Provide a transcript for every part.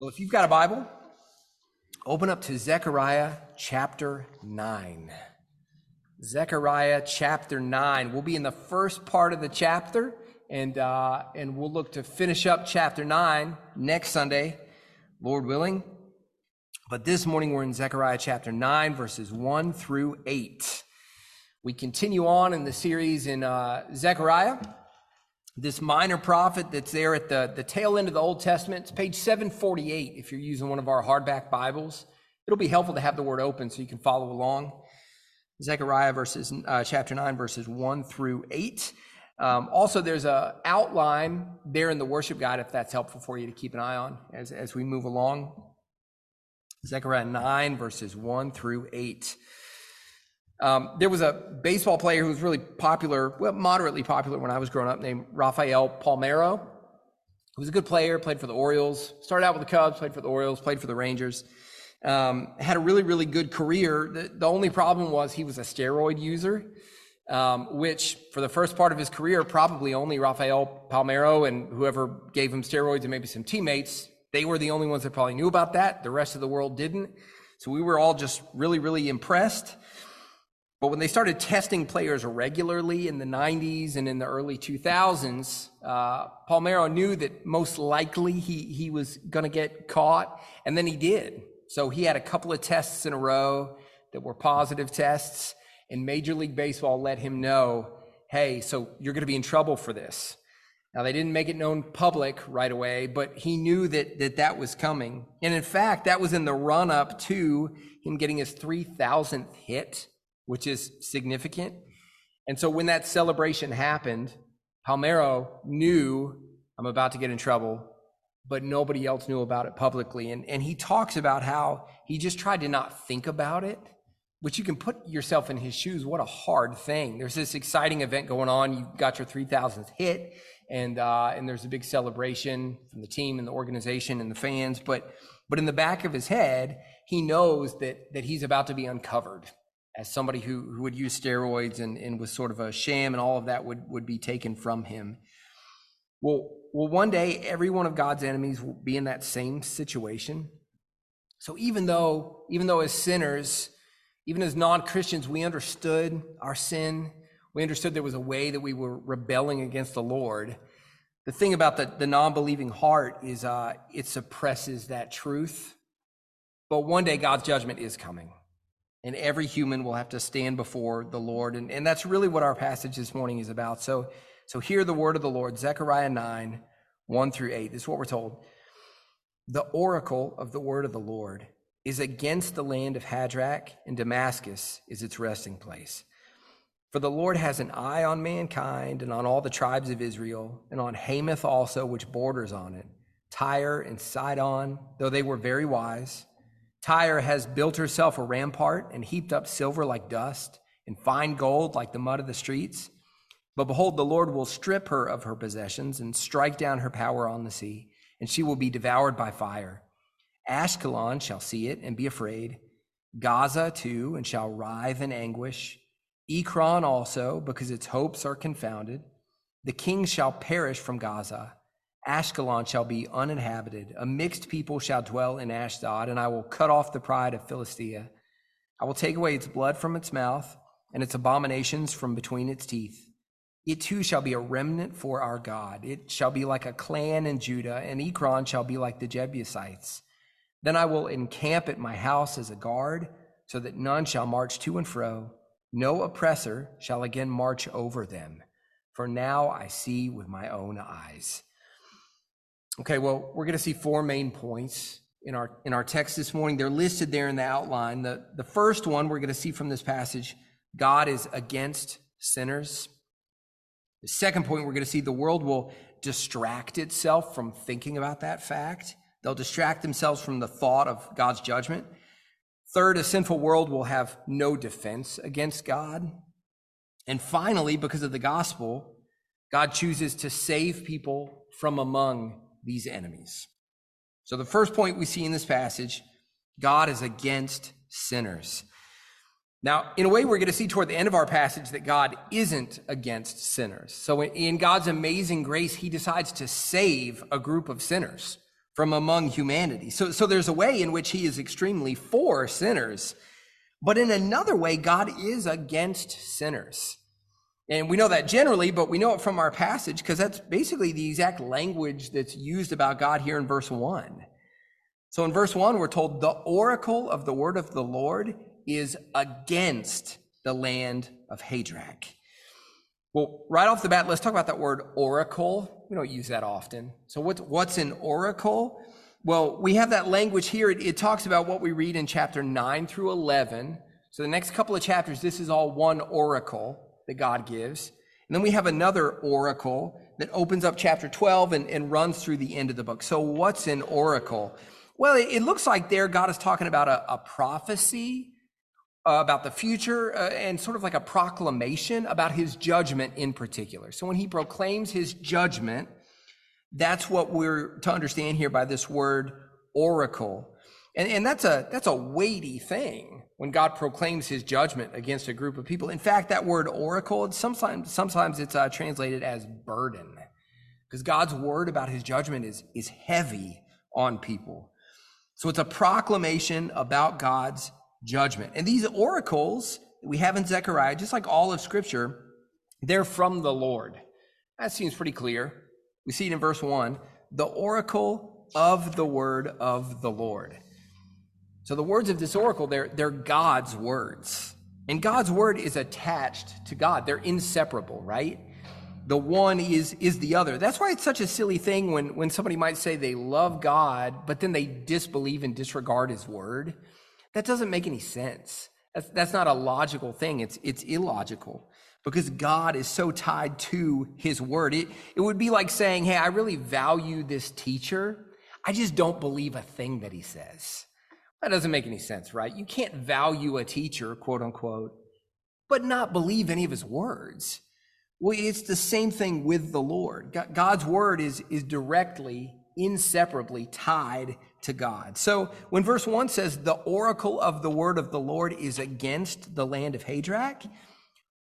Well, if you've got a Bible, open up to Zechariah chapter 9. Zechariah chapter 9. We'll be in the first part of the chapter, and, uh, and we'll look to finish up chapter 9 next Sunday, Lord willing. But this morning we're in Zechariah chapter 9, verses 1 through 8. We continue on in the series in uh, Zechariah this minor prophet that's there at the, the tail end of the Old Testament. It's page 748 if you're using one of our hardback Bibles. It'll be helpful to have the word open so you can follow along. Zechariah verses, uh, chapter 9, verses 1 through 8. Um, also, there's a outline there in the worship guide if that's helpful for you to keep an eye on as, as we move along. Zechariah 9, verses 1 through 8. Um, there was a baseball player who was really popular, well, moderately popular when I was growing up, named Rafael Palmeiro. He was a good player, played for the Orioles, started out with the Cubs, played for the Orioles, played for the Rangers. Um, had a really, really good career. The, the, only problem was he was a steroid user, um, which for the first part of his career, probably only Rafael Palmeiro and whoever gave him steroids and maybe some teammates, they were the only ones that probably knew about that. The rest of the world didn't. So we were all just really, really impressed. But when they started testing players regularly in the 90s and in the early 2000s, uh, Palmeiro knew that most likely he, he was going to get caught, and then he did. So he had a couple of tests in a row that were positive tests, and Major League Baseball let him know hey, so you're going to be in trouble for this. Now, they didn't make it known public right away, but he knew that that, that was coming. And in fact, that was in the run up to him getting his 3,000th hit which is significant. And so when that celebration happened, Palmeiro knew I'm about to get in trouble, but nobody else knew about it publicly. And, and he talks about how he just tried to not think about it, which you can put yourself in his shoes. What a hard thing. There's this exciting event going on. You got your 3000th hit, and, uh, and there's a big celebration from the team and the organization and the fans. But, but in the back of his head, he knows that, that he's about to be uncovered as somebody who, who would use steroids and, and was sort of a sham and all of that would, would be taken from him. Well, well, one day every one of God's enemies will be in that same situation. So even though, even though as sinners, even as non-Christians, we understood our sin, we understood there was a way that we were rebelling against the Lord. The thing about the, the non-believing heart is uh, it suppresses that truth. But one day God's judgment is coming and every human will have to stand before the Lord. And, and that's really what our passage this morning is about. So, so hear the word of the Lord, Zechariah 9, 1 through 8. This is what we're told. The oracle of the word of the Lord is against the land of Hadrach, and Damascus is its resting place. For the Lord has an eye on mankind and on all the tribes of Israel, and on Hamath also, which borders on it, Tyre and Sidon, though they were very wise. Tyre has built herself a rampart and heaped up silver like dust and fine gold like the mud of the streets. But behold, the Lord will strip her of her possessions and strike down her power on the sea, and she will be devoured by fire. Ashkelon shall see it and be afraid. Gaza too, and shall writhe in anguish. Ekron also, because its hopes are confounded. The king shall perish from Gaza Ashkelon shall be uninhabited. A mixed people shall dwell in Ashdod, and I will cut off the pride of Philistia. I will take away its blood from its mouth, and its abominations from between its teeth. It too shall be a remnant for our God. It shall be like a clan in Judah, and Ekron shall be like the Jebusites. Then I will encamp at my house as a guard, so that none shall march to and fro. No oppressor shall again march over them. For now I see with my own eyes. Okay, well, we're going to see four main points in our in our text this morning. They're listed there in the outline. The the first one we're going to see from this passage, God is against sinners. The second point we're going to see the world will distract itself from thinking about that fact. They'll distract themselves from the thought of God's judgment. Third, a sinful world will have no defense against God. And finally, because of the gospel, God chooses to save people from among these enemies. So, the first point we see in this passage God is against sinners. Now, in a way, we're going to see toward the end of our passage that God isn't against sinners. So, in God's amazing grace, He decides to save a group of sinners from among humanity. So, so there's a way in which he is extremely for sinners. But in another way, God is against sinners. And we know that generally, but we know it from our passage because that's basically the exact language that's used about God here in verse 1. So in verse 1, we're told the oracle of the word of the Lord is against the land of Hadrach. Well, right off the bat, let's talk about that word oracle. We don't use that often. So what's, what's an oracle? Well, we have that language here. It, it talks about what we read in chapter 9 through 11. So the next couple of chapters, this is all one oracle that God gives. And then we have another oracle that opens up chapter 12 and, and runs through the end of the book. So, what's an oracle? Well, it, it looks like there God is talking about a, a prophecy uh, about the future uh, and sort of like a proclamation about his judgment in particular. So, when he proclaims his judgment, that's what we're to understand here by this word oracle. And, and that's a that's a weighty thing when God proclaims his judgment against a group of people. In fact, that word oracle, sometimes, sometimes it's uh, translated as burden because God's word about his judgment is, is heavy on people. So it's a proclamation about God's judgment. And these oracles we have in Zechariah, just like all of scripture, they're from the Lord. That seems pretty clear. We see it in verse one, the oracle of the word of the Lord. So the words of this oracle, they're, they're God's words. And God's word is attached to God. They're inseparable, right? The one is, is the other. That's why it's such a silly thing when, when somebody might say they love God, but then they disbelieve and disregard his word. That doesn't make any sense. That's, that's not a logical thing. It's, it's illogical because God is so tied to his word. It, it would be like saying, Hey, I really value this teacher. I just don't believe a thing that he says. That doesn't make any sense, right? You can't value a teacher, quote unquote, but not believe any of his words. Well, it's the same thing with the Lord. God's word is, is directly, inseparably tied to God. So when verse 1 says, the oracle of the word of the Lord is against the land of Hadrach,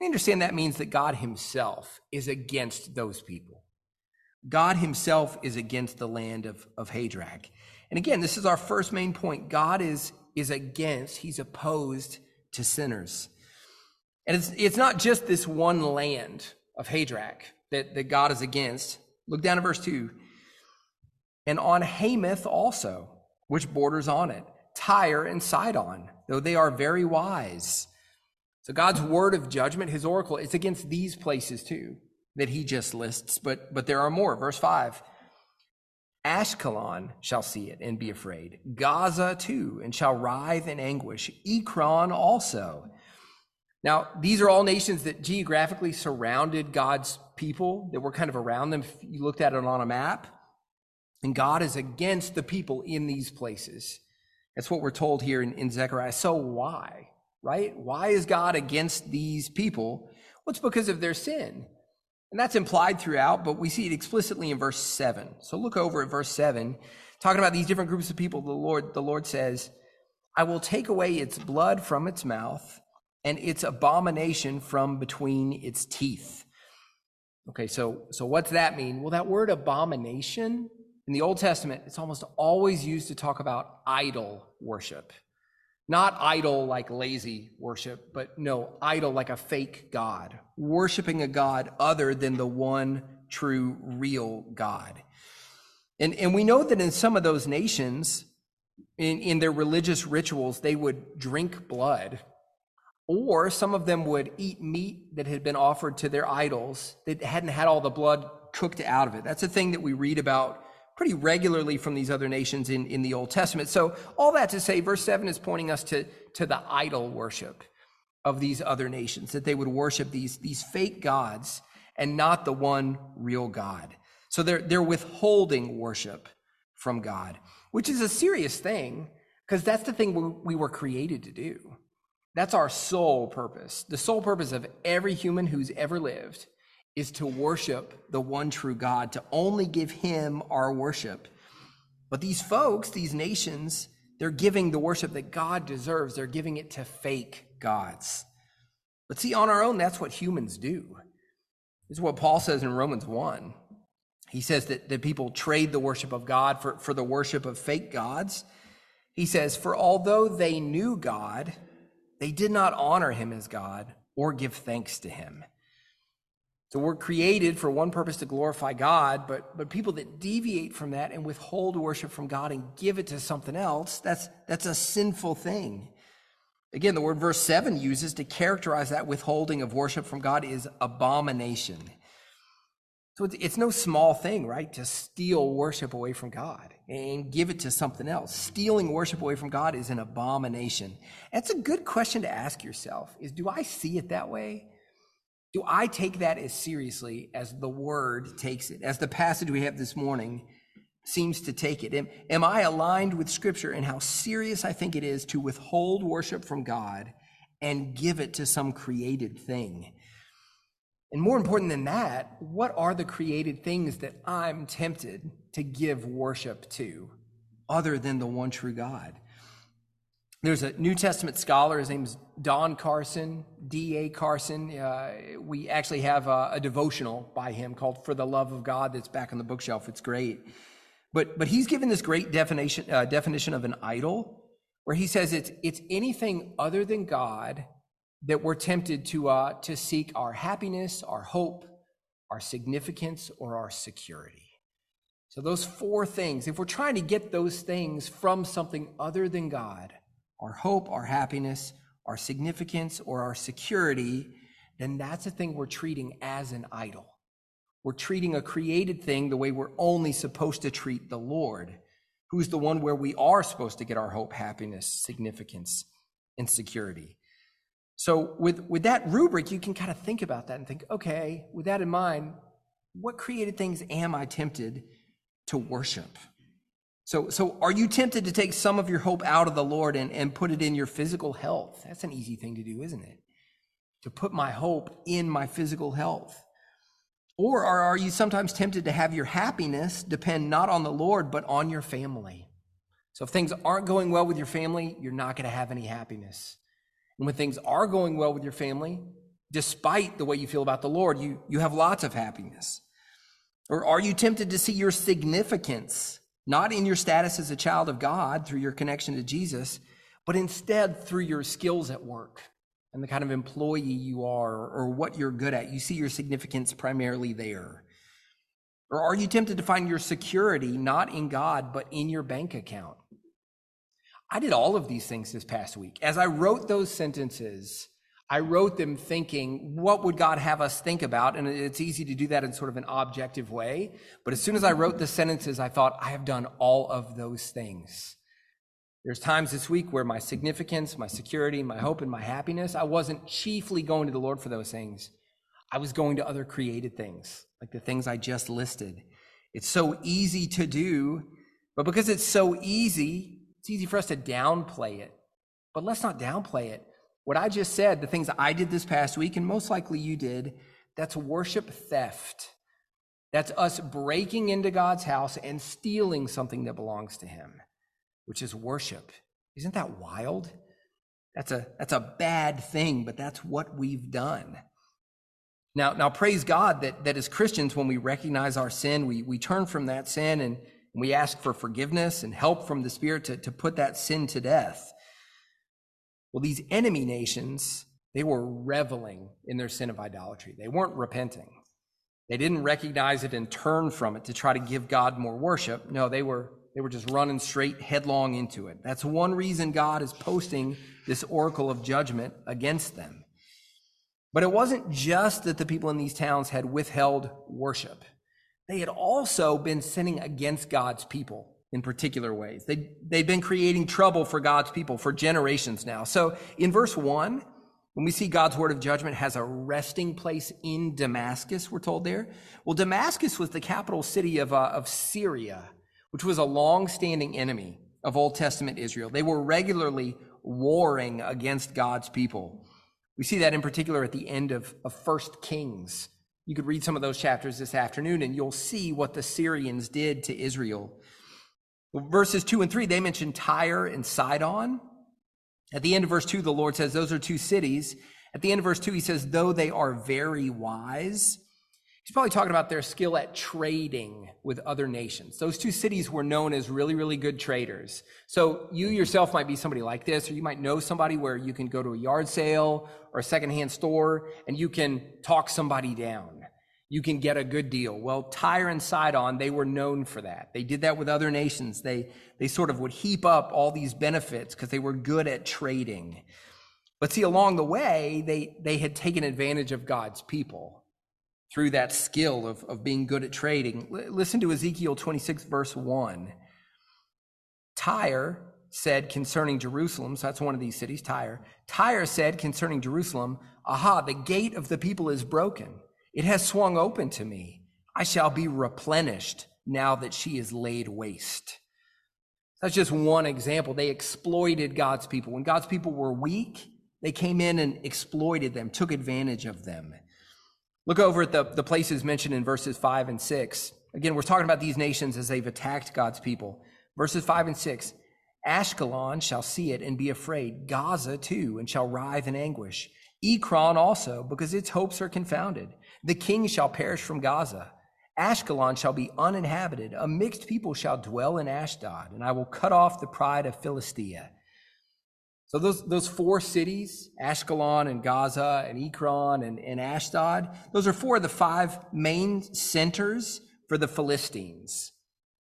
I understand that means that God himself is against those people. God himself is against the land of, of Hadrach. And again, this is our first main point. God is, is against, he's opposed to sinners. And it's, it's not just this one land of Hadrach that, that God is against. Look down at verse 2. And on Hamath also, which borders on it, Tyre and Sidon, though they are very wise. So God's word of judgment, his oracle, it's against these places too that he just lists, but but there are more. Verse 5. Ashkelon shall see it and be afraid. Gaza too, and shall writhe in anguish. Ekron also. Now, these are all nations that geographically surrounded God's people, that were kind of around them if you looked at it on a map. And God is against the people in these places. That's what we're told here in, in Zechariah. So why? Right? Why is God against these people? Well, it's because of their sin. And that's implied throughout, but we see it explicitly in verse 7. So look over at verse 7, talking about these different groups of people. The Lord, the Lord says, I will take away its blood from its mouth and its abomination from between its teeth. Okay, so, so what's that mean? Well, that word abomination in the Old Testament, it's almost always used to talk about idol worship. Not idol like lazy worship, but no, idol like a fake God, worshiping a God other than the one true, real God. And, and we know that in some of those nations, in, in their religious rituals, they would drink blood, or some of them would eat meat that had been offered to their idols that hadn't had all the blood cooked out of it. That's a thing that we read about pretty regularly from these other nations in, in the Old Testament. So, all that to say, verse 7 is pointing us to, to the idol worship of these other nations, that they would worship these, these fake gods and not the one real God. So, they're, they're withholding worship from God, which is a serious thing because that's the thing we, we were created to do. That's our sole purpose. The sole purpose of every human who's ever lived is to worship the one true God, to only give him our worship. But these folks, these nations, they're giving the worship that God deserves. They're giving it to fake gods. But see, on our own, that's what humans do. This is what Paul says in Romans 1. He says that, that people trade the worship of God for, for the worship of fake gods. He says, For although they knew God, they did not honor him as God or give thanks to him. So we're created for one purpose to glorify God, but, but people that deviate from that and withhold worship from God and give it to something else, that's, that's a sinful thing. Again, the word verse 7 uses to characterize that withholding of worship from God is abomination. So it's, it's no small thing, right? To steal worship away from God and give it to something else. Stealing worship away from God is an abomination. That's a good question to ask yourself is do I see it that way? Do I take that as seriously as the word takes it, as the passage we have this morning seems to take it? Am, am I aligned with scripture in how serious I think it is to withhold worship from God and give it to some created thing? And more important than that, what are the created things that I'm tempted to give worship to other than the one true God? There's a New Testament scholar, his name is Don Carson, D.A. Carson. Uh, we actually have a, a, devotional by him called For the Love of God that's back on the bookshelf. It's great. But, but he's given this great definition, uh, definition of an idol where he says it's, it's anything other than God that we're tempted to, uh, to seek our happiness, our hope, our significance, or our security. So, those four things, if we're trying to get those things from something other than God, our hope, our happiness, our significance, or our security, then that's a thing we're treating as an idol. We're treating a created thing the way we're only supposed to treat the Lord, who's the one where we are supposed to get our hope, happiness, significance, and security. So, with, with that rubric, you can kind of think about that and think, okay, with that in mind, what created things am I tempted to worship? So, so are you tempted to take some of your hope out of the Lord and, and put it in your physical health? That's an easy thing to do, isn't it? To put my hope in my physical health. Or are, are you sometimes tempted to have your happiness depend not on the Lord, but on your family? So if things aren't going well with your family, you're not going to have any happiness. And when things are going well with your family, despite the way you feel about the Lord, you, you have lots of happiness. Or are you tempted to see your significance not in your status as a child of God through your connection to Jesus, but instead through your skills at work and the kind of employee you are or what you're good at. You see your significance primarily there. Or are you tempted to find your security not in God, but in your bank account? I did all of these things this past week. As I wrote those sentences, I wrote them thinking, what would God have us think about? And it's easy to do that in sort of an objective way. But as soon as I wrote the sentences, I thought, I have done all of those things. There's times this week where my significance, my security, my hope, and my happiness, I wasn't chiefly going to the Lord for those things. I was going to other created things, like the things I just listed. It's so easy to do, but because it's so easy, it's easy for us to downplay it. But let's not downplay it. What I just said, the things I did this past week, and most likely you did, that's worship theft. That's us breaking into God's house and stealing something that belongs to Him, which is worship. Isn't that wild? That's a, that's a bad thing, but that's what we've done. Now, now praise God that, that as Christians, when we recognize our sin, we, we turn from that sin and we ask for forgiveness and help from the Spirit to, to put that sin to death. Well, these enemy nations, they were reveling in their sin of idolatry. They weren't repenting. They didn't recognize it and turn from it to try to give God more worship. No, they were they were just running straight headlong into it. That's one reason God is posting this oracle of judgment against them. But it wasn't just that the people in these towns had withheld worship. They had also been sinning against God's people in particular ways. They, they've been creating trouble for God's people for generations now. So in verse 1, when we see God's word of judgment has a resting place in Damascus, we're told there. Well, Damascus was the capital city of, uh, of Syria, which was a long standing enemy of Old Testament Israel. They were regularly warring against God's people. We see that in particular at the end of, of First Kings. You could read some of those chapters this afternoon and you'll see what the Syrians did to Israel. Verses 2 and 3, they mention Tyre and Sidon. At the end of verse 2, the Lord says those are two cities. At the end of verse 2, he says, though they are very wise. He's probably talking about their skill at trading with other nations. Those two cities were known as really, really good traders. So you yourself might be somebody like this, or you might know somebody where you can go to a yard sale or a secondhand store and you can talk somebody down. You can get a good deal. Well, Tyre and Sidon, they were known for that. They did that with other nations. They, they sort of would heap up all these benefits because they were good at trading. But see, along the way, they, they had taken advantage of God's people through that skill of, of being good at trading. L- listen to Ezekiel 26, verse 1. Tyre said concerning Jerusalem, so that's one of these cities, Tyre. Tyre said concerning Jerusalem, Aha, the gate of the people is broken. It has swung open to me. I shall be replenished now that she is laid waste. That's just one example. They exploited God's people. When God's people were weak, they came in and exploited them, took advantage of them. Look over at the, the places mentioned in verses 5 and 6. Again, we're talking about these nations as they've attacked God's people. Verses 5 and 6 Ashkelon shall see it and be afraid, Gaza too, and shall writhe in anguish. Ekron also, because its hopes are confounded. The king shall perish from Gaza. Ashkelon shall be uninhabited. A mixed people shall dwell in Ashdod, and I will cut off the pride of Philistia. So those, those four cities, Ashkelon and Gaza and Ekron and, and Ashdod, those are four of the five main centers for the Philistines.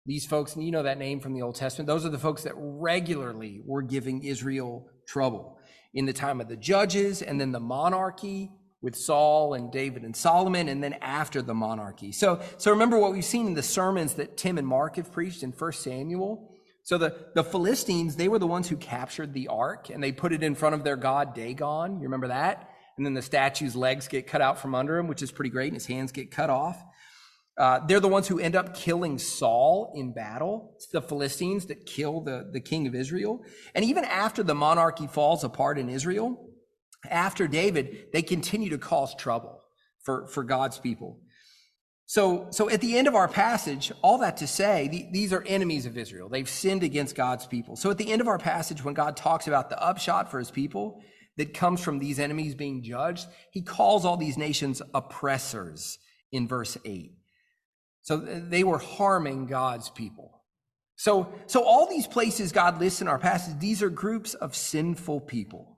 These folks, and you know that name from the Old Testament, those are the folks that regularly were giving Israel trouble in the time of the judges and then the monarchy with Saul and David and Solomon, and then after the monarchy. So, so remember what we've seen in the sermons that Tim and Mark have preached in 1 Samuel so the, the Philistines, they were the ones who captured the ark and they put it in front of their god Dagon. You remember that? And then the statue's legs get cut out from under him, which is pretty great, and his hands get cut off. Uh, they're the ones who end up killing Saul in battle. It's the Philistines that kill the, the king of Israel. And even after the monarchy falls apart in Israel, after David, they continue to cause trouble for, for God's people. So, so at the end of our passage, all that to say, the, these are enemies of Israel. They've sinned against God's people. So at the end of our passage, when God talks about the upshot for his people that comes from these enemies being judged, he calls all these nations oppressors in verse 8. So they were harming God's people. So, so all these places God lists in our passage, these are groups of sinful people.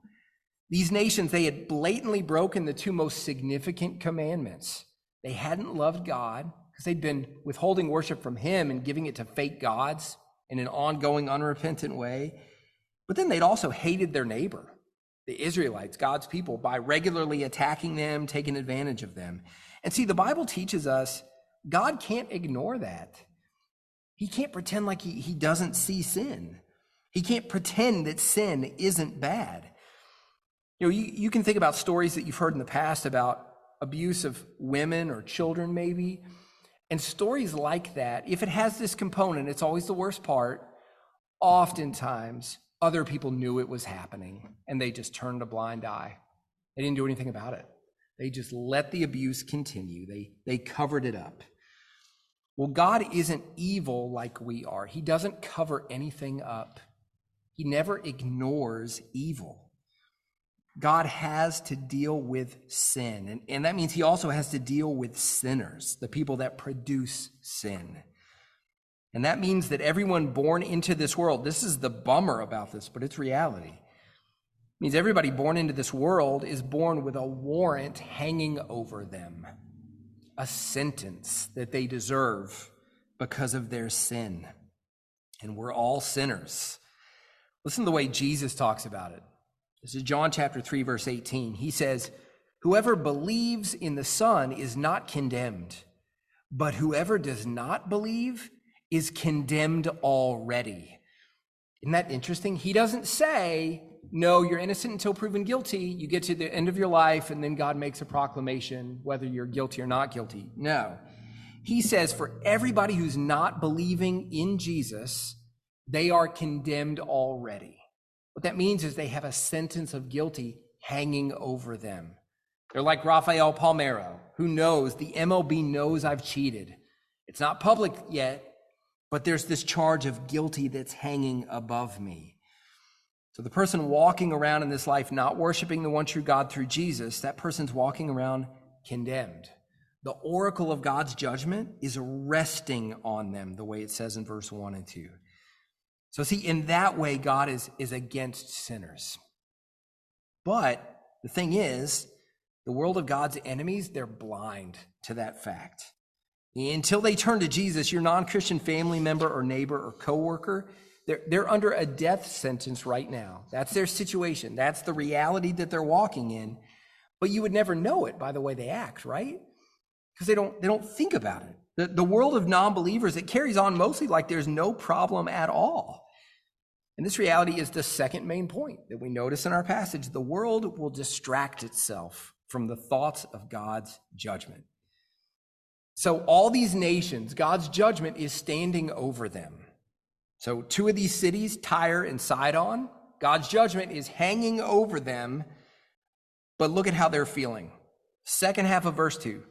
These nations, they had blatantly broken the two most significant commandments they hadn't loved God because they'd been withholding worship from Him and giving it to fake gods in an ongoing, unrepentant way. But then they'd also hated their neighbor, the Israelites, God's people, by regularly attacking them, taking advantage of them. And see, the Bible teaches us God can't ignore that. He can't pretend like he, he doesn't see sin. He can't pretend that sin isn't bad. You know, you, you can think about stories that you've heard in the past about abuse of women or children, maybe. And stories like that, if it has this component, it's always the worst part. Oftentimes, other people knew it was happening and they just turned a blind eye. They didn't do anything about it. They just let the abuse continue. They, they covered it up. Well, God isn't evil like we are. He doesn't cover anything up. He never ignores evil. God has to deal with sin. And, and that means he also has to deal with sinners, the people that produce sin. And that means that everyone born into this world, this is the bummer about this, but it's reality. It means everybody born into this world is born with a warrant hanging over them, a sentence that they deserve because of their sin. And we're all sinners. Listen to the way Jesus talks about it. This is John chapter 3, verse 18. He says, Whoever believes in the Son is not condemned, but whoever does not believe is condemned already. Isn't that interesting? He doesn't say, No, you're innocent until proven guilty. You get to the end of your life, and then God makes a proclamation whether you're guilty or not guilty. No. He says, For everybody who's not believing in Jesus, they are condemned already. What that means is they have a sentence of guilty hanging over them. They're like Rafael Palmeiro, who knows the MLB knows I've cheated. It's not public yet, but there's this charge of guilty that's hanging above me. So the person walking around in this life not worshiping the one true God through Jesus, that person's walking around condemned. The oracle of God's judgment is resting on them, the way it says in verse 1 and 2. So, see, in that way, God is, is against sinners. But the thing is, the world of God's enemies, they're blind to that fact. Until they turn to Jesus, your non Christian family member or neighbor or coworker, they're, they're under a death sentence right now. That's their situation. That's the reality that they're walking in. But you would never know it by the way they act, right? Because they don't, they don't think about it. The, the world of non believers, it carries on mostly like there's no problem at all. And this reality is the second main point that we notice in our passage. The world will distract itself from the thoughts of God's judgment. So, all these nations, God's judgment is standing over them. So, two of these cities, Tyre and Sidon, God's judgment is hanging over them, but look at how they're feeling. Second half of verse 2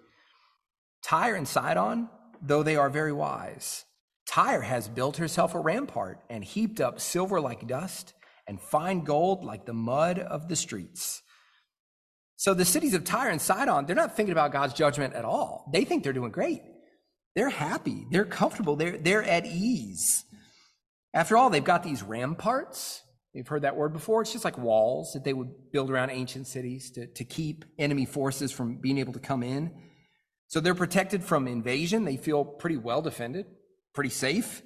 Tyre and Sidon, though they are very wise, Tyre has built herself a rampart and heaped up silver like dust and fine gold like the mud of the streets. So the cities of Tyre and Sidon, they're not thinking about God's judgment at all. They think they're doing great. They're happy. They're comfortable. They're, they're at ease. After all, they've got these ramparts. You've heard that word before. It's just like walls that they would build around ancient cities to, to keep enemy forces from being able to come in. So they're protected from invasion. They feel pretty well defended, pretty safe.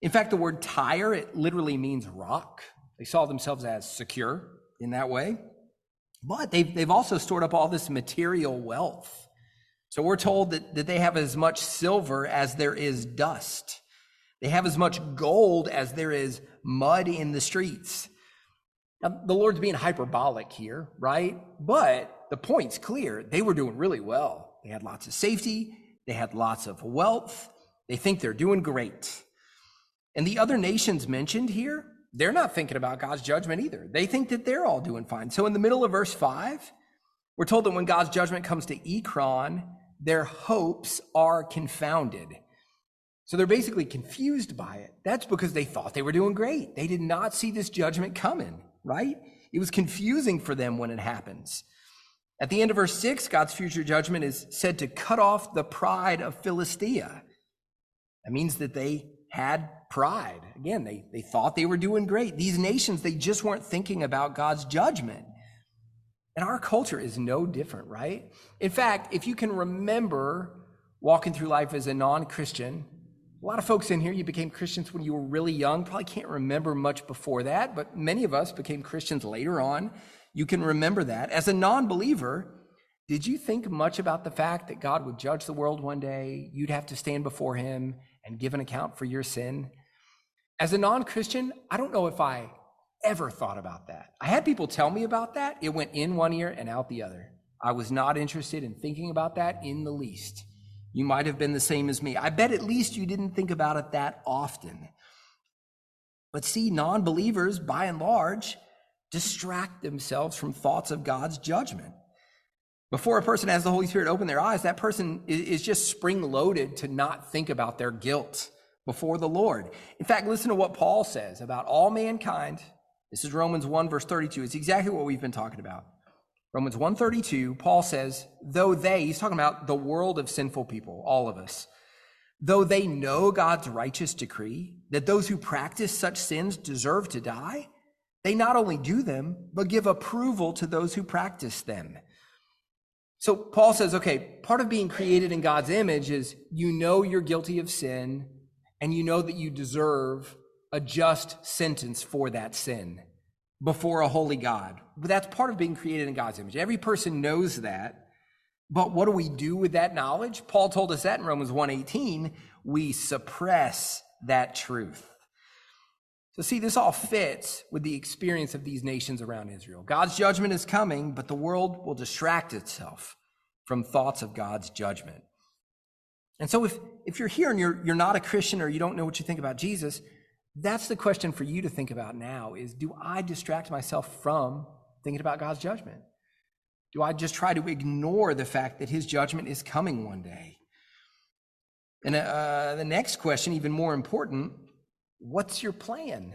In fact, the word Tyre, it literally means rock. They saw themselves as secure in that way. But they've, they've also stored up all this material wealth. So we're told that, that they have as much silver as there is dust. They have as much gold as there is mud in the streets. Now, the Lord's being hyperbolic here, right? But the point's clear. They were doing really well. They had lots of safety, they had lots of wealth. They think they're doing great. And the other nations mentioned here, they're not thinking about God's judgment either. They think that they're all doing fine. So in the middle of verse 5, we're told that when God's judgment comes to Ekron, their hopes are confounded. So they're basically confused by it. That's because they thought they were doing great. They did not see this judgment coming, right? It was confusing for them when it happens. At the end of verse 6, God's future judgment is said to cut off the pride of Philistia. That means that they had pride. Again, they, they thought they were doing great. These nations, they just weren't thinking about God's judgment. And our culture is no different, right? In fact, if you can remember walking through life as a non Christian, a lot of folks in here, you became Christians when you were really young. Probably can't remember much before that, but many of us became Christians later on. You can remember that. As a non believer, did you think much about the fact that God would judge the world one day? You'd have to stand before him and give an account for your sin? As a non Christian, I don't know if I ever thought about that. I had people tell me about that. It went in one ear and out the other. I was not interested in thinking about that in the least. You might have been the same as me. I bet at least you didn't think about it that often. But see, non believers, by and large, distract themselves from thoughts of God's judgment. Before a person has the Holy Spirit open their eyes, that person is just spring loaded to not think about their guilt before the Lord. In fact, listen to what Paul says about all mankind. This is Romans 1 verse 32. It's exactly what we've been talking about. Romans 132, Paul says, though they, he's talking about the world of sinful people, all of us, though they know God's righteous decree that those who practice such sins deserve to die, they not only do them, but give approval to those who practice them. So Paul says, okay, part of being created in God's image is you know you're guilty of sin and you know that you deserve a just sentence for that sin before a holy God. But that's part of being created in God's image. Every person knows that. But what do we do with that knowledge? Paul told us that in Romans 1:18, we suppress that truth. So see, this all fits with the experience of these nations around Israel. God's judgment is coming, but the world will distract itself from thoughts of God's judgment. And so if, if you're here and you're, you're not a Christian or you don't know what you think about Jesus, that's the question for you to think about now is do I distract myself from thinking about God's judgment? Do I just try to ignore the fact that his judgment is coming one day? And uh, the next question, even more important, What's your plan?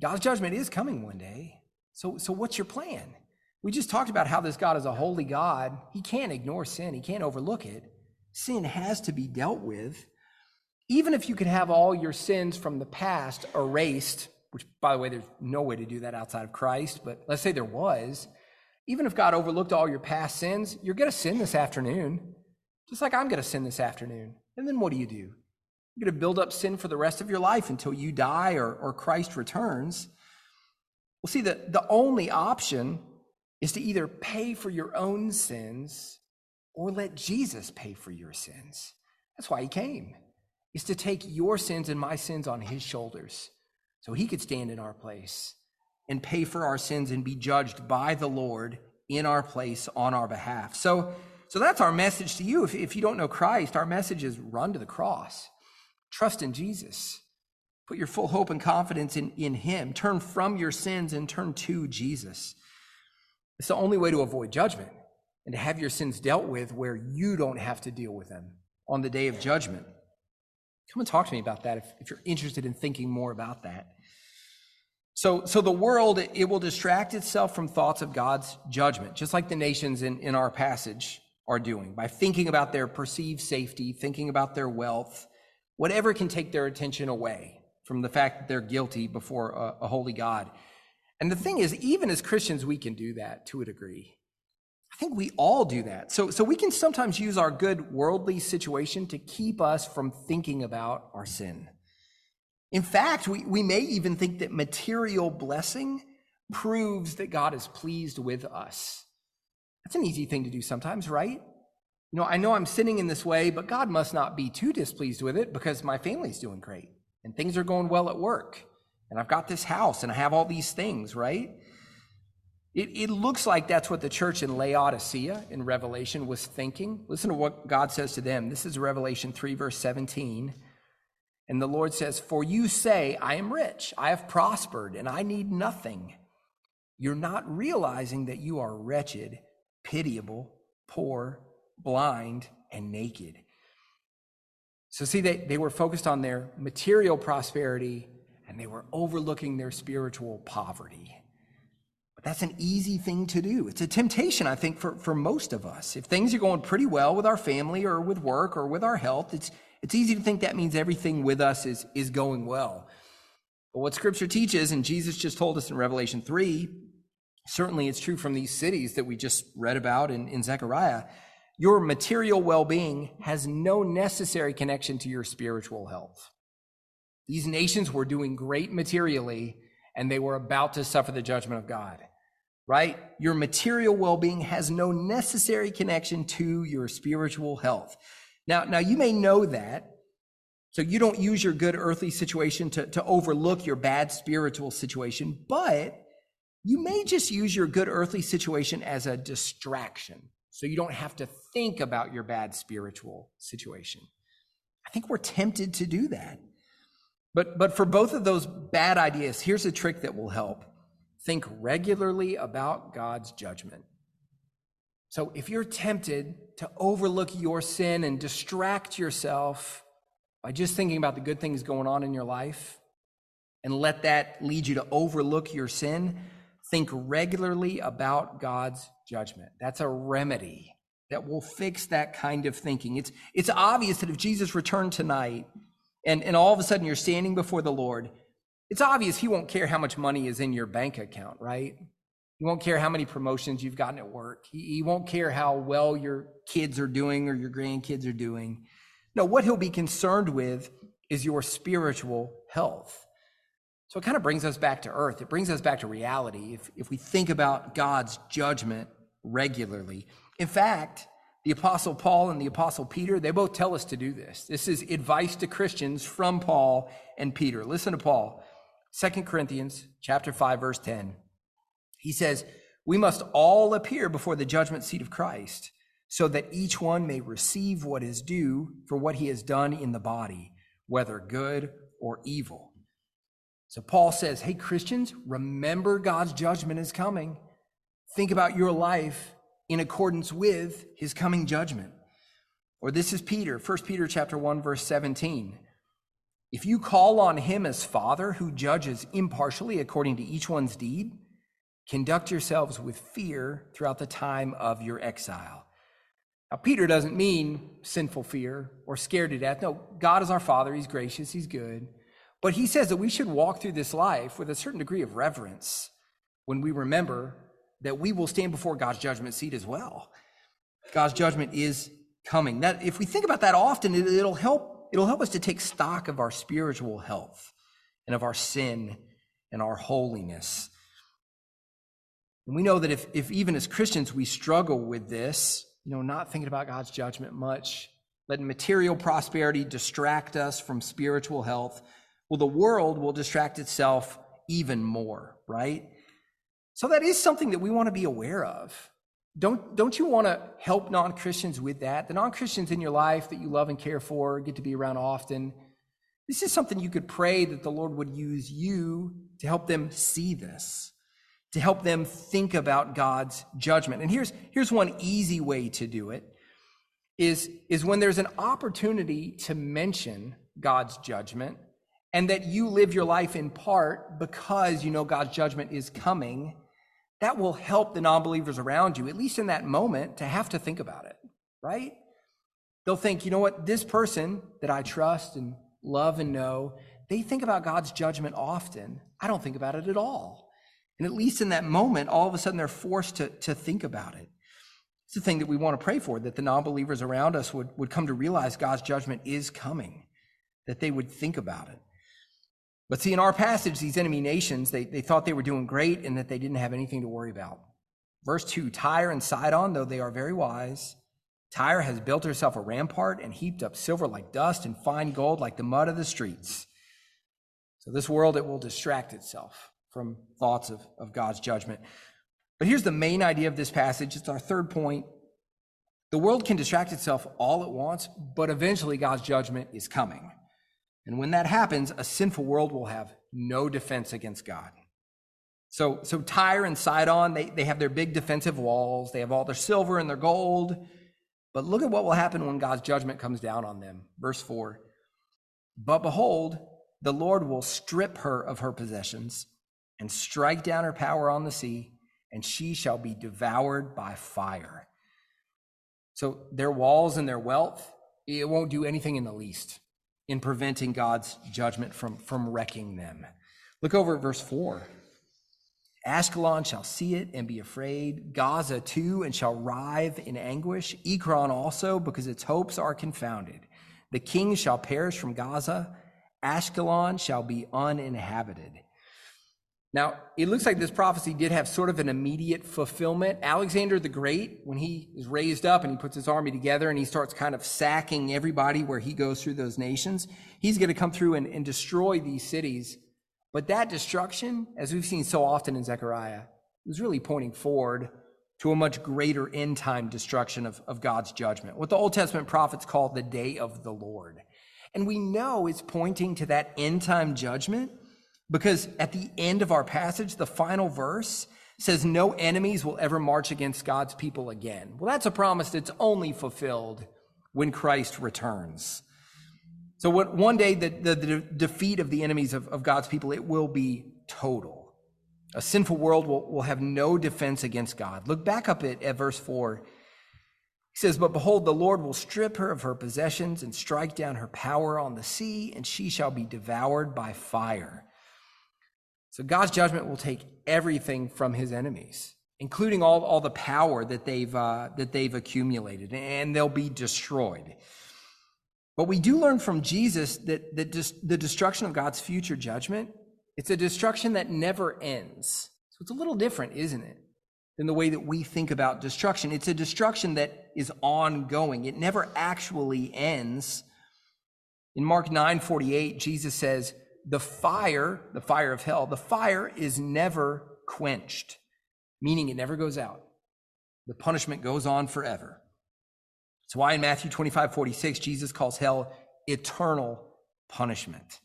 God's judgment is coming one day. So, so what's your plan? We just talked about how this God is a holy God. He can't ignore sin, he can't overlook it. Sin has to be dealt with. Even if you could have all your sins from the past erased, which, by the way, there's no way to do that outside of Christ, but let's say there was, even if God overlooked all your past sins, you're going to sin this afternoon, just like I'm going to sin this afternoon. And then what do you do? You're going to build up sin for the rest of your life until you die or, or Christ returns. Well, see, the, the only option is to either pay for your own sins or let Jesus pay for your sins. That's why he came, is to take your sins and my sins on his shoulders so he could stand in our place and pay for our sins and be judged by the Lord in our place on our behalf. So, so that's our message to you. If, if you don't know Christ, our message is run to the cross, trust in Jesus, put your full hope and confidence in, in him, turn from your sins and turn to Jesus. It's the only way to avoid judgment and to have your sins dealt with where you don't have to deal with them on the day of judgment. Come and talk to me about that if, if you're interested in thinking more about that. So, so the world, it will distract itself from thoughts of God's judgment, just like the nations in, in our passage are doing, by thinking about their perceived safety, thinking about their wealth, whatever can take their attention away from the fact that they're guilty before a, a holy God. And the thing is, even as Christians, we can do that to a degree. I think we all do that. So, so we can sometimes use our good worldly situation to keep us from thinking about our sin. In fact, we, we may even think that material blessing proves that God is pleased with us. That's an easy thing to do sometimes, right? You know, I know I'm sinning in this way, but God must not be too displeased with it because my family's doing great and things are going well at work and I've got this house and I have all these things, right? It, it looks like that's what the church in Laodicea in Revelation was thinking. Listen to what God says to them. This is Revelation 3, verse 17. And the Lord says, For you say, I am rich, I have prospered, and I need nothing. You're not realizing that you are wretched, pitiable, poor, blind, and naked. So, see, they, they were focused on their material prosperity and they were overlooking their spiritual poverty. But that's an easy thing to do. It's a temptation, I think, for, for most of us. If things are going pretty well with our family or with work or with our health, it's, it's easy to think that means everything with us is, is going well. But what scripture teaches, and Jesus just told us in Revelation 3, certainly it's true from these cities that we just read about in, in Zechariah, your material well being has no necessary connection to your spiritual health. These nations were doing great materially, and they were about to suffer the judgment of God, right? Your material well being has no necessary connection to your spiritual health. Now, now you may know that. So you don't use your good earthly situation to, to overlook your bad spiritual situation, but you may just use your good earthly situation as a distraction. So you don't have to think about your bad spiritual situation. I think we're tempted to do that. But, but for both of those bad ideas, here's a trick that will help think regularly about God's judgment. So if you're tempted to overlook your sin and distract yourself by just thinking about the good things going on in your life and let that lead you to overlook your sin, think regularly about God's judgment. That's a remedy that will fix that kind of thinking. It's, it's obvious that if Jesus returned tonight, and, and all of a sudden you're standing before the Lord, it's obvious He won't care how much money is in your bank account, right? He won't care how many promotions you've gotten at work. He, he won't care how well your kids are doing or your grandkids are doing. No, what He'll be concerned with is your spiritual health. So it kind of brings us back to earth. It brings us back to reality if, if we think about God's judgment regularly. In fact, the Apostle Paul and the Apostle Peter, they both tell us to do this. This is advice to Christians from Paul and Peter. Listen to Paul, 2 Corinthians chapter 5, verse 10. He says, We must all appear before the judgment seat of Christ, so that each one may receive what is due for what he has done in the body, whether good or evil. So Paul says, Hey, Christians, remember God's judgment is coming. Think about your life in accordance with his coming judgment. Or this is Peter, 1 Peter chapter 1 verse 17. If you call on him as Father who judges impartially according to each one's deed, Conduct yourselves with fear throughout the time of your exile. Now, Peter doesn't mean sinful fear or scared to death. No, God is our Father. He's gracious, He's good. But he says that we should walk through this life with a certain degree of reverence when we remember that we will stand before God's judgment seat as well. God's judgment is coming. That if we think about that often, it, it'll help it'll help us to take stock of our spiritual health and of our sin and our holiness. And we know that if, if even as Christians we struggle with this, you know, not thinking about God's judgment much, letting material prosperity distract us from spiritual health, well, the world will distract itself even more, right? So that is something that we want to be aware of. Don't, don't you want to help non Christians with that? The non Christians in your life that you love and care for, get to be around often. This is something you could pray that the Lord would use you to help them see this, to help them think about God's judgment. And here's, here's one easy way to do it is, is when there's an opportunity to mention God's judgment and that you live your life in part because you know God's judgment is coming that will help the non believers around you, at least in that moment, to have to think about it, right? They'll think, you know what, this person that I trust and love and know, they think about God's judgment often. I don't think about it at all. And at least in that moment, all of a sudden they're forced to, to think about it. It's the thing that we want to pray for, that the non believers around us would, would come to realize God's judgment is coming, that they would think about it. But see, in our passage, these enemy nations, they, they thought they were doing great and that they didn't have anything to worry about. Verse 2 Tyre and Sidon, though they are very wise, Tyre has built herself a rampart and heaped up silver like dust and fine gold like the mud of the streets. So, this world, it will distract itself from thoughts of, of God's judgment. But here's the main idea of this passage it's our third point. The world can distract itself all at once, but eventually God's judgment is coming. And when that happens, a sinful world will have no defense against God. So, so Tyre and Sidon, they, they have their big defensive walls, they have all their silver and their gold. But look at what will happen when God's judgment comes down on them. Verse 4 But behold, the Lord will strip her of her possessions and strike down her power on the sea, and she shall be devoured by fire. So their walls and their wealth, it won't do anything in the least in preventing God's judgment from, from wrecking them. Look over at verse 4. Ashkelon shall see it and be afraid. Gaza too, and shall writhe in anguish. Ekron also, because its hopes are confounded. The king shall perish from Gaza. Ashkelon shall be uninhabited. Now, it looks like this prophecy did have sort of an immediate fulfillment. Alexander the Great, when he is raised up and he puts his army together and he starts kind of sacking everybody where he goes through those nations, he's going to come through and, and destroy these cities. But that destruction, as we've seen so often in Zechariah, was really pointing forward to a much greater end time destruction of, of God's judgment, what the Old Testament prophets call the day of the Lord. And we know it's pointing to that end time judgment because at the end of our passage, the final verse says, No enemies will ever march against God's people again. Well, that's a promise that's only fulfilled when Christ returns. So, what, one day, the, the, the defeat of the enemies of, of God's people, it will be total. A sinful world will, will have no defense against God. Look back up at, at verse 4. He says, But behold, the Lord will strip her of her possessions and strike down her power on the sea, and she shall be devoured by fire. So God's judgment will take everything from his enemies, including all, all the power that they've, uh, that they've accumulated, and they'll be destroyed. But we do learn from Jesus that, that the destruction of God's future judgment, it's a destruction that never ends. So it's a little different, isn't it? Than the way that we think about destruction. It's a destruction that is ongoing. It never actually ends. In Mark 9 48, Jesus says, the fire, the fire of hell, the fire is never quenched, meaning it never goes out. The punishment goes on forever. That's why in Matthew 25, 46, Jesus calls hell eternal punishment.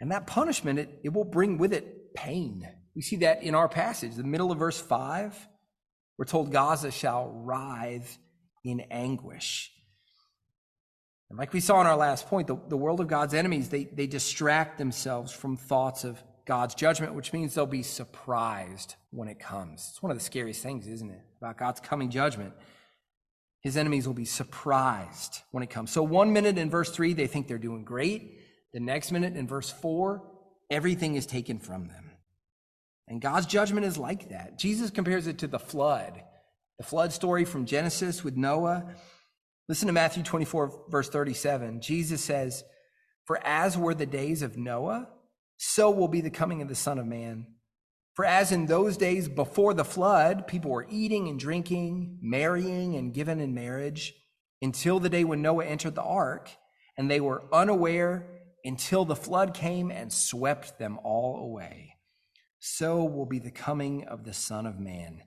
And that punishment, it, it will bring with it pain. We see that in our passage, the middle of verse 5. We're told Gaza shall writhe in anguish. And like we saw in our last point, the, the world of God's enemies, they, they distract themselves from thoughts of, God's judgment, which means they'll be surprised when it comes. It's one of the scariest things, isn't it? About God's coming judgment. His enemies will be surprised when it comes. So, one minute in verse 3, they think they're doing great. The next minute in verse 4, everything is taken from them. And God's judgment is like that. Jesus compares it to the flood, the flood story from Genesis with Noah. Listen to Matthew 24, verse 37. Jesus says, For as were the days of Noah, so will be the coming of the Son of Man. For as in those days before the flood, people were eating and drinking, marrying and given in marriage, until the day when Noah entered the ark, and they were unaware until the flood came and swept them all away so will be the coming of the Son of Man.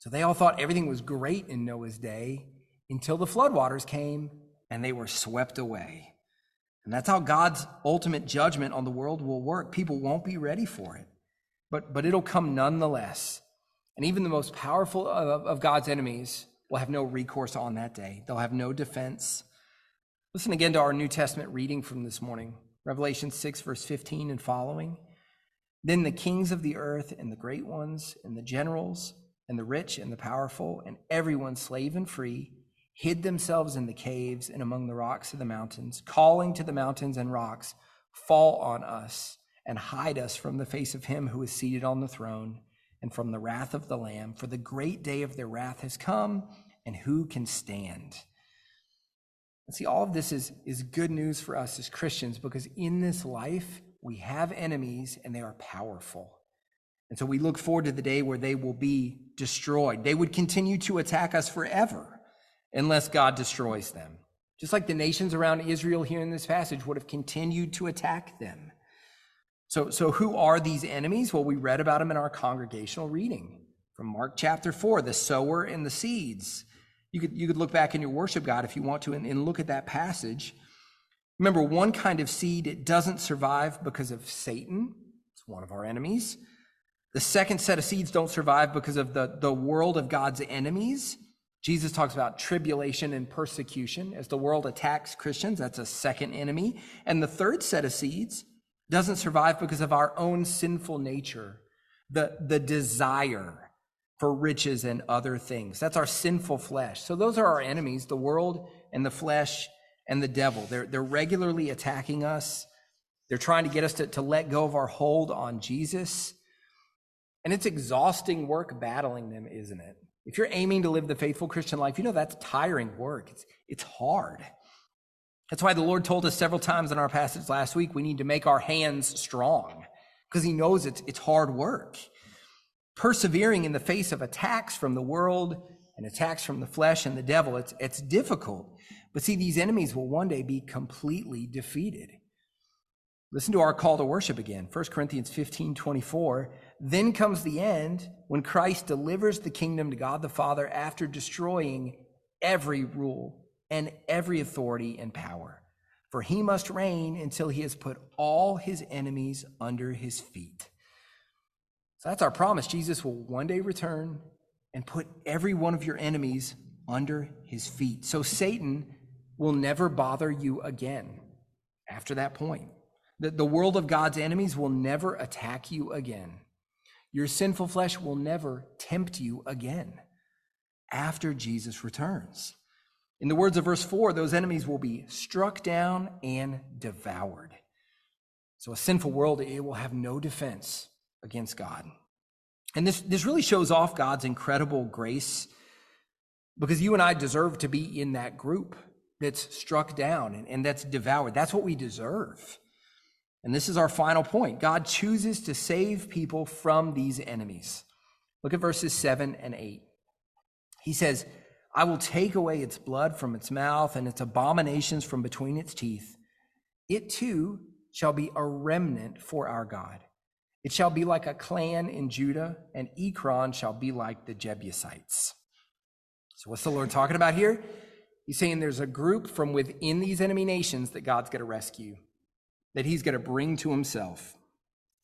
So they all thought everything was great in Noah's day until the floodwaters came and they were swept away. And that's how God's ultimate judgment on the world will work. People won't be ready for it, but, but it'll come nonetheless. And even the most powerful of, of God's enemies will have no recourse on that day, they'll have no defense. Listen again to our New Testament reading from this morning Revelation 6, verse 15 and following. Then the kings of the earth and the great ones and the generals and the rich and the powerful and everyone, slave and free, hid themselves in the caves and among the rocks of the mountains, calling to the mountains and rocks, Fall on us and hide us from the face of him who is seated on the throne and from the wrath of the Lamb. For the great day of their wrath has come, and who can stand? And see, all of this is, is good news for us as Christians because in this life, we have enemies and they are powerful. And so we look forward to the day where they will be destroyed. They would continue to attack us forever unless God destroys them. Just like the nations around Israel here in this passage would have continued to attack them. So, so who are these enemies? Well, we read about them in our congregational reading from Mark chapter 4, the sower and the seeds. You could, you could look back in your worship guide if you want to and, and look at that passage. Remember, one kind of seed, it doesn't survive because of Satan. It's one of our enemies. The second set of seeds don't survive because of the, the world of God's enemies. Jesus talks about tribulation and persecution as the world attacks Christians. That's a second enemy. And the third set of seeds doesn't survive because of our own sinful nature, the, the desire for riches and other things. That's our sinful flesh. So those are our enemies, the world and the flesh and the devil. They're, they're regularly attacking us. They're trying to get us to, to let go of our hold on Jesus. And it's exhausting work battling them, isn't it? If you're aiming to live the faithful Christian life, you know that's tiring work. It's, it's hard. That's why the Lord told us several times in our passage last week we need to make our hands strong because He knows it's, it's hard work. Persevering in the face of attacks from the world and attacks from the flesh and the devil, it's, it's difficult. But see, these enemies will one day be completely defeated. Listen to our call to worship again 1 Corinthians 15 24. Then comes the end when Christ delivers the kingdom to God the Father after destroying every rule and every authority and power. For he must reign until he has put all his enemies under his feet. So that's our promise. Jesus will one day return and put every one of your enemies under his feet. So Satan will never bother you again after that point. The, the world of God's enemies will never attack you again. Your sinful flesh will never tempt you again after Jesus returns. In the words of verse 4, those enemies will be struck down and devoured. So, a sinful world, it will have no defense against God. And this, this really shows off God's incredible grace because you and I deserve to be in that group that's struck down and, and that's devoured. That's what we deserve. And this is our final point. God chooses to save people from these enemies. Look at verses 7 and 8. He says, I will take away its blood from its mouth and its abominations from between its teeth. It too shall be a remnant for our God. It shall be like a clan in Judah, and Ekron shall be like the Jebusites. So, what's the Lord talking about here? He's saying there's a group from within these enemy nations that God's going to rescue, that he's going to bring to himself.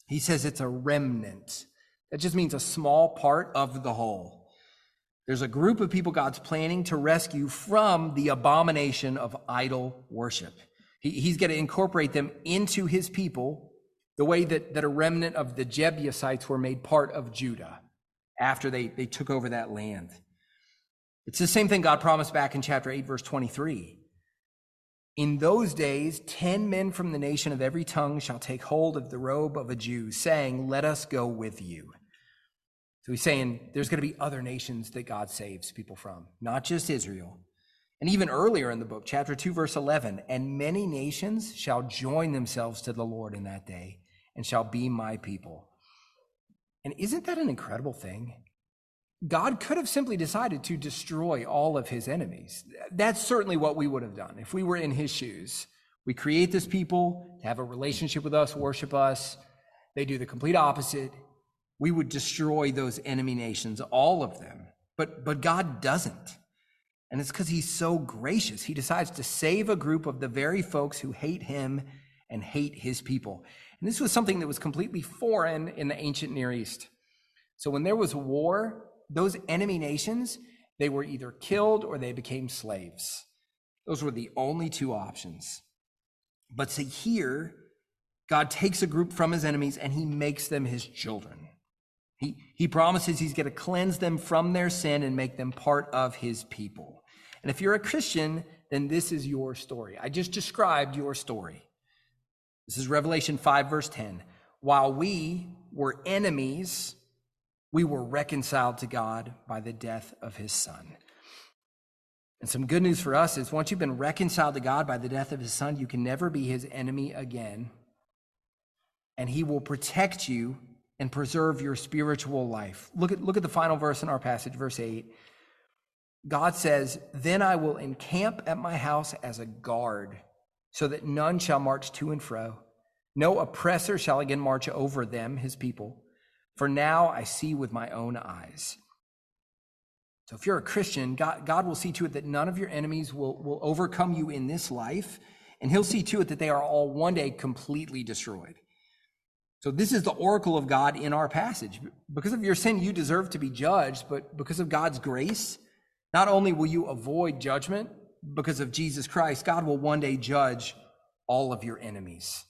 He says it's a remnant. That just means a small part of the whole. There's a group of people God's planning to rescue from the abomination of idol worship. He, he's going to incorporate them into his people the way that, that a remnant of the Jebusites were made part of Judah after they, they took over that land. It's the same thing God promised back in chapter 8, verse 23. In those days, ten men from the nation of every tongue shall take hold of the robe of a Jew, saying, Let us go with you. So he's saying there's going to be other nations that God saves people from, not just Israel. And even earlier in the book, chapter 2, verse 11, and many nations shall join themselves to the Lord in that day and shall be my people. And isn't that an incredible thing? God could have simply decided to destroy all of his enemies. That's certainly what we would have done if we were in his shoes. We create this people to have a relationship with us, worship us. They do the complete opposite. We would destroy those enemy nations, all of them. But, but God doesn't. And it's because he's so gracious. He decides to save a group of the very folks who hate him and hate his people. And this was something that was completely foreign in the ancient Near East. So when there was war, those enemy nations, they were either killed or they became slaves. Those were the only two options. But see, here, God takes a group from his enemies and he makes them his children. He, he promises he's going to cleanse them from their sin and make them part of his people. And if you're a Christian, then this is your story. I just described your story. This is Revelation 5, verse 10. While we were enemies, we were reconciled to God by the death of his son. And some good news for us is once you've been reconciled to God by the death of his son, you can never be his enemy again. And he will protect you and preserve your spiritual life. Look at, look at the final verse in our passage, verse 8. God says, Then I will encamp at my house as a guard, so that none shall march to and fro. No oppressor shall again march over them, his people. For now I see with my own eyes. So if you're a Christian, God, God will see to it that none of your enemies will, will overcome you in this life, and he'll see to it that they are all one day completely destroyed. So this is the oracle of God in our passage. Because of your sin, you deserve to be judged, but because of God's grace, not only will you avoid judgment, because of Jesus Christ, God will one day judge all of your enemies.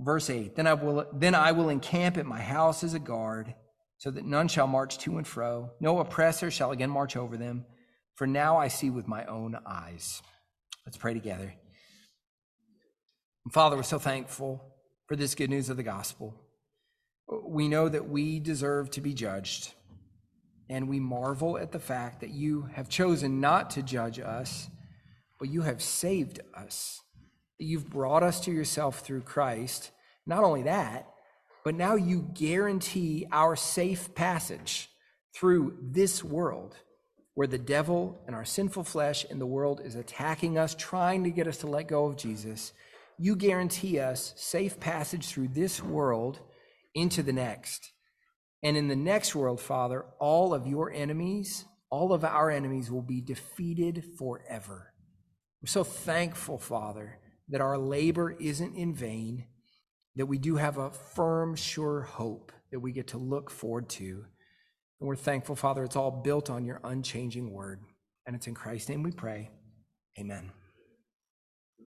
Verse 8 Then I will, then I will encamp at my house as a guard, so that none shall march to and fro. No oppressor shall again march over them. For now I see with my own eyes. Let's pray together. Father, we're so thankful for this good news of the gospel. We know that we deserve to be judged, and we marvel at the fact that you have chosen not to judge us, but you have saved us that you've brought us to yourself through Christ. Not only that, but now you guarantee our safe passage through this world where the devil and our sinful flesh in the world is attacking us, trying to get us to let go of Jesus. You guarantee us safe passage through this world into the next. And in the next world, Father, all of your enemies, all of our enemies will be defeated forever. We're so thankful, Father, that our labor isn't in vain, that we do have a firm, sure hope that we get to look forward to. And we're thankful, Father, it's all built on your unchanging word. And it's in Christ's name we pray. Amen.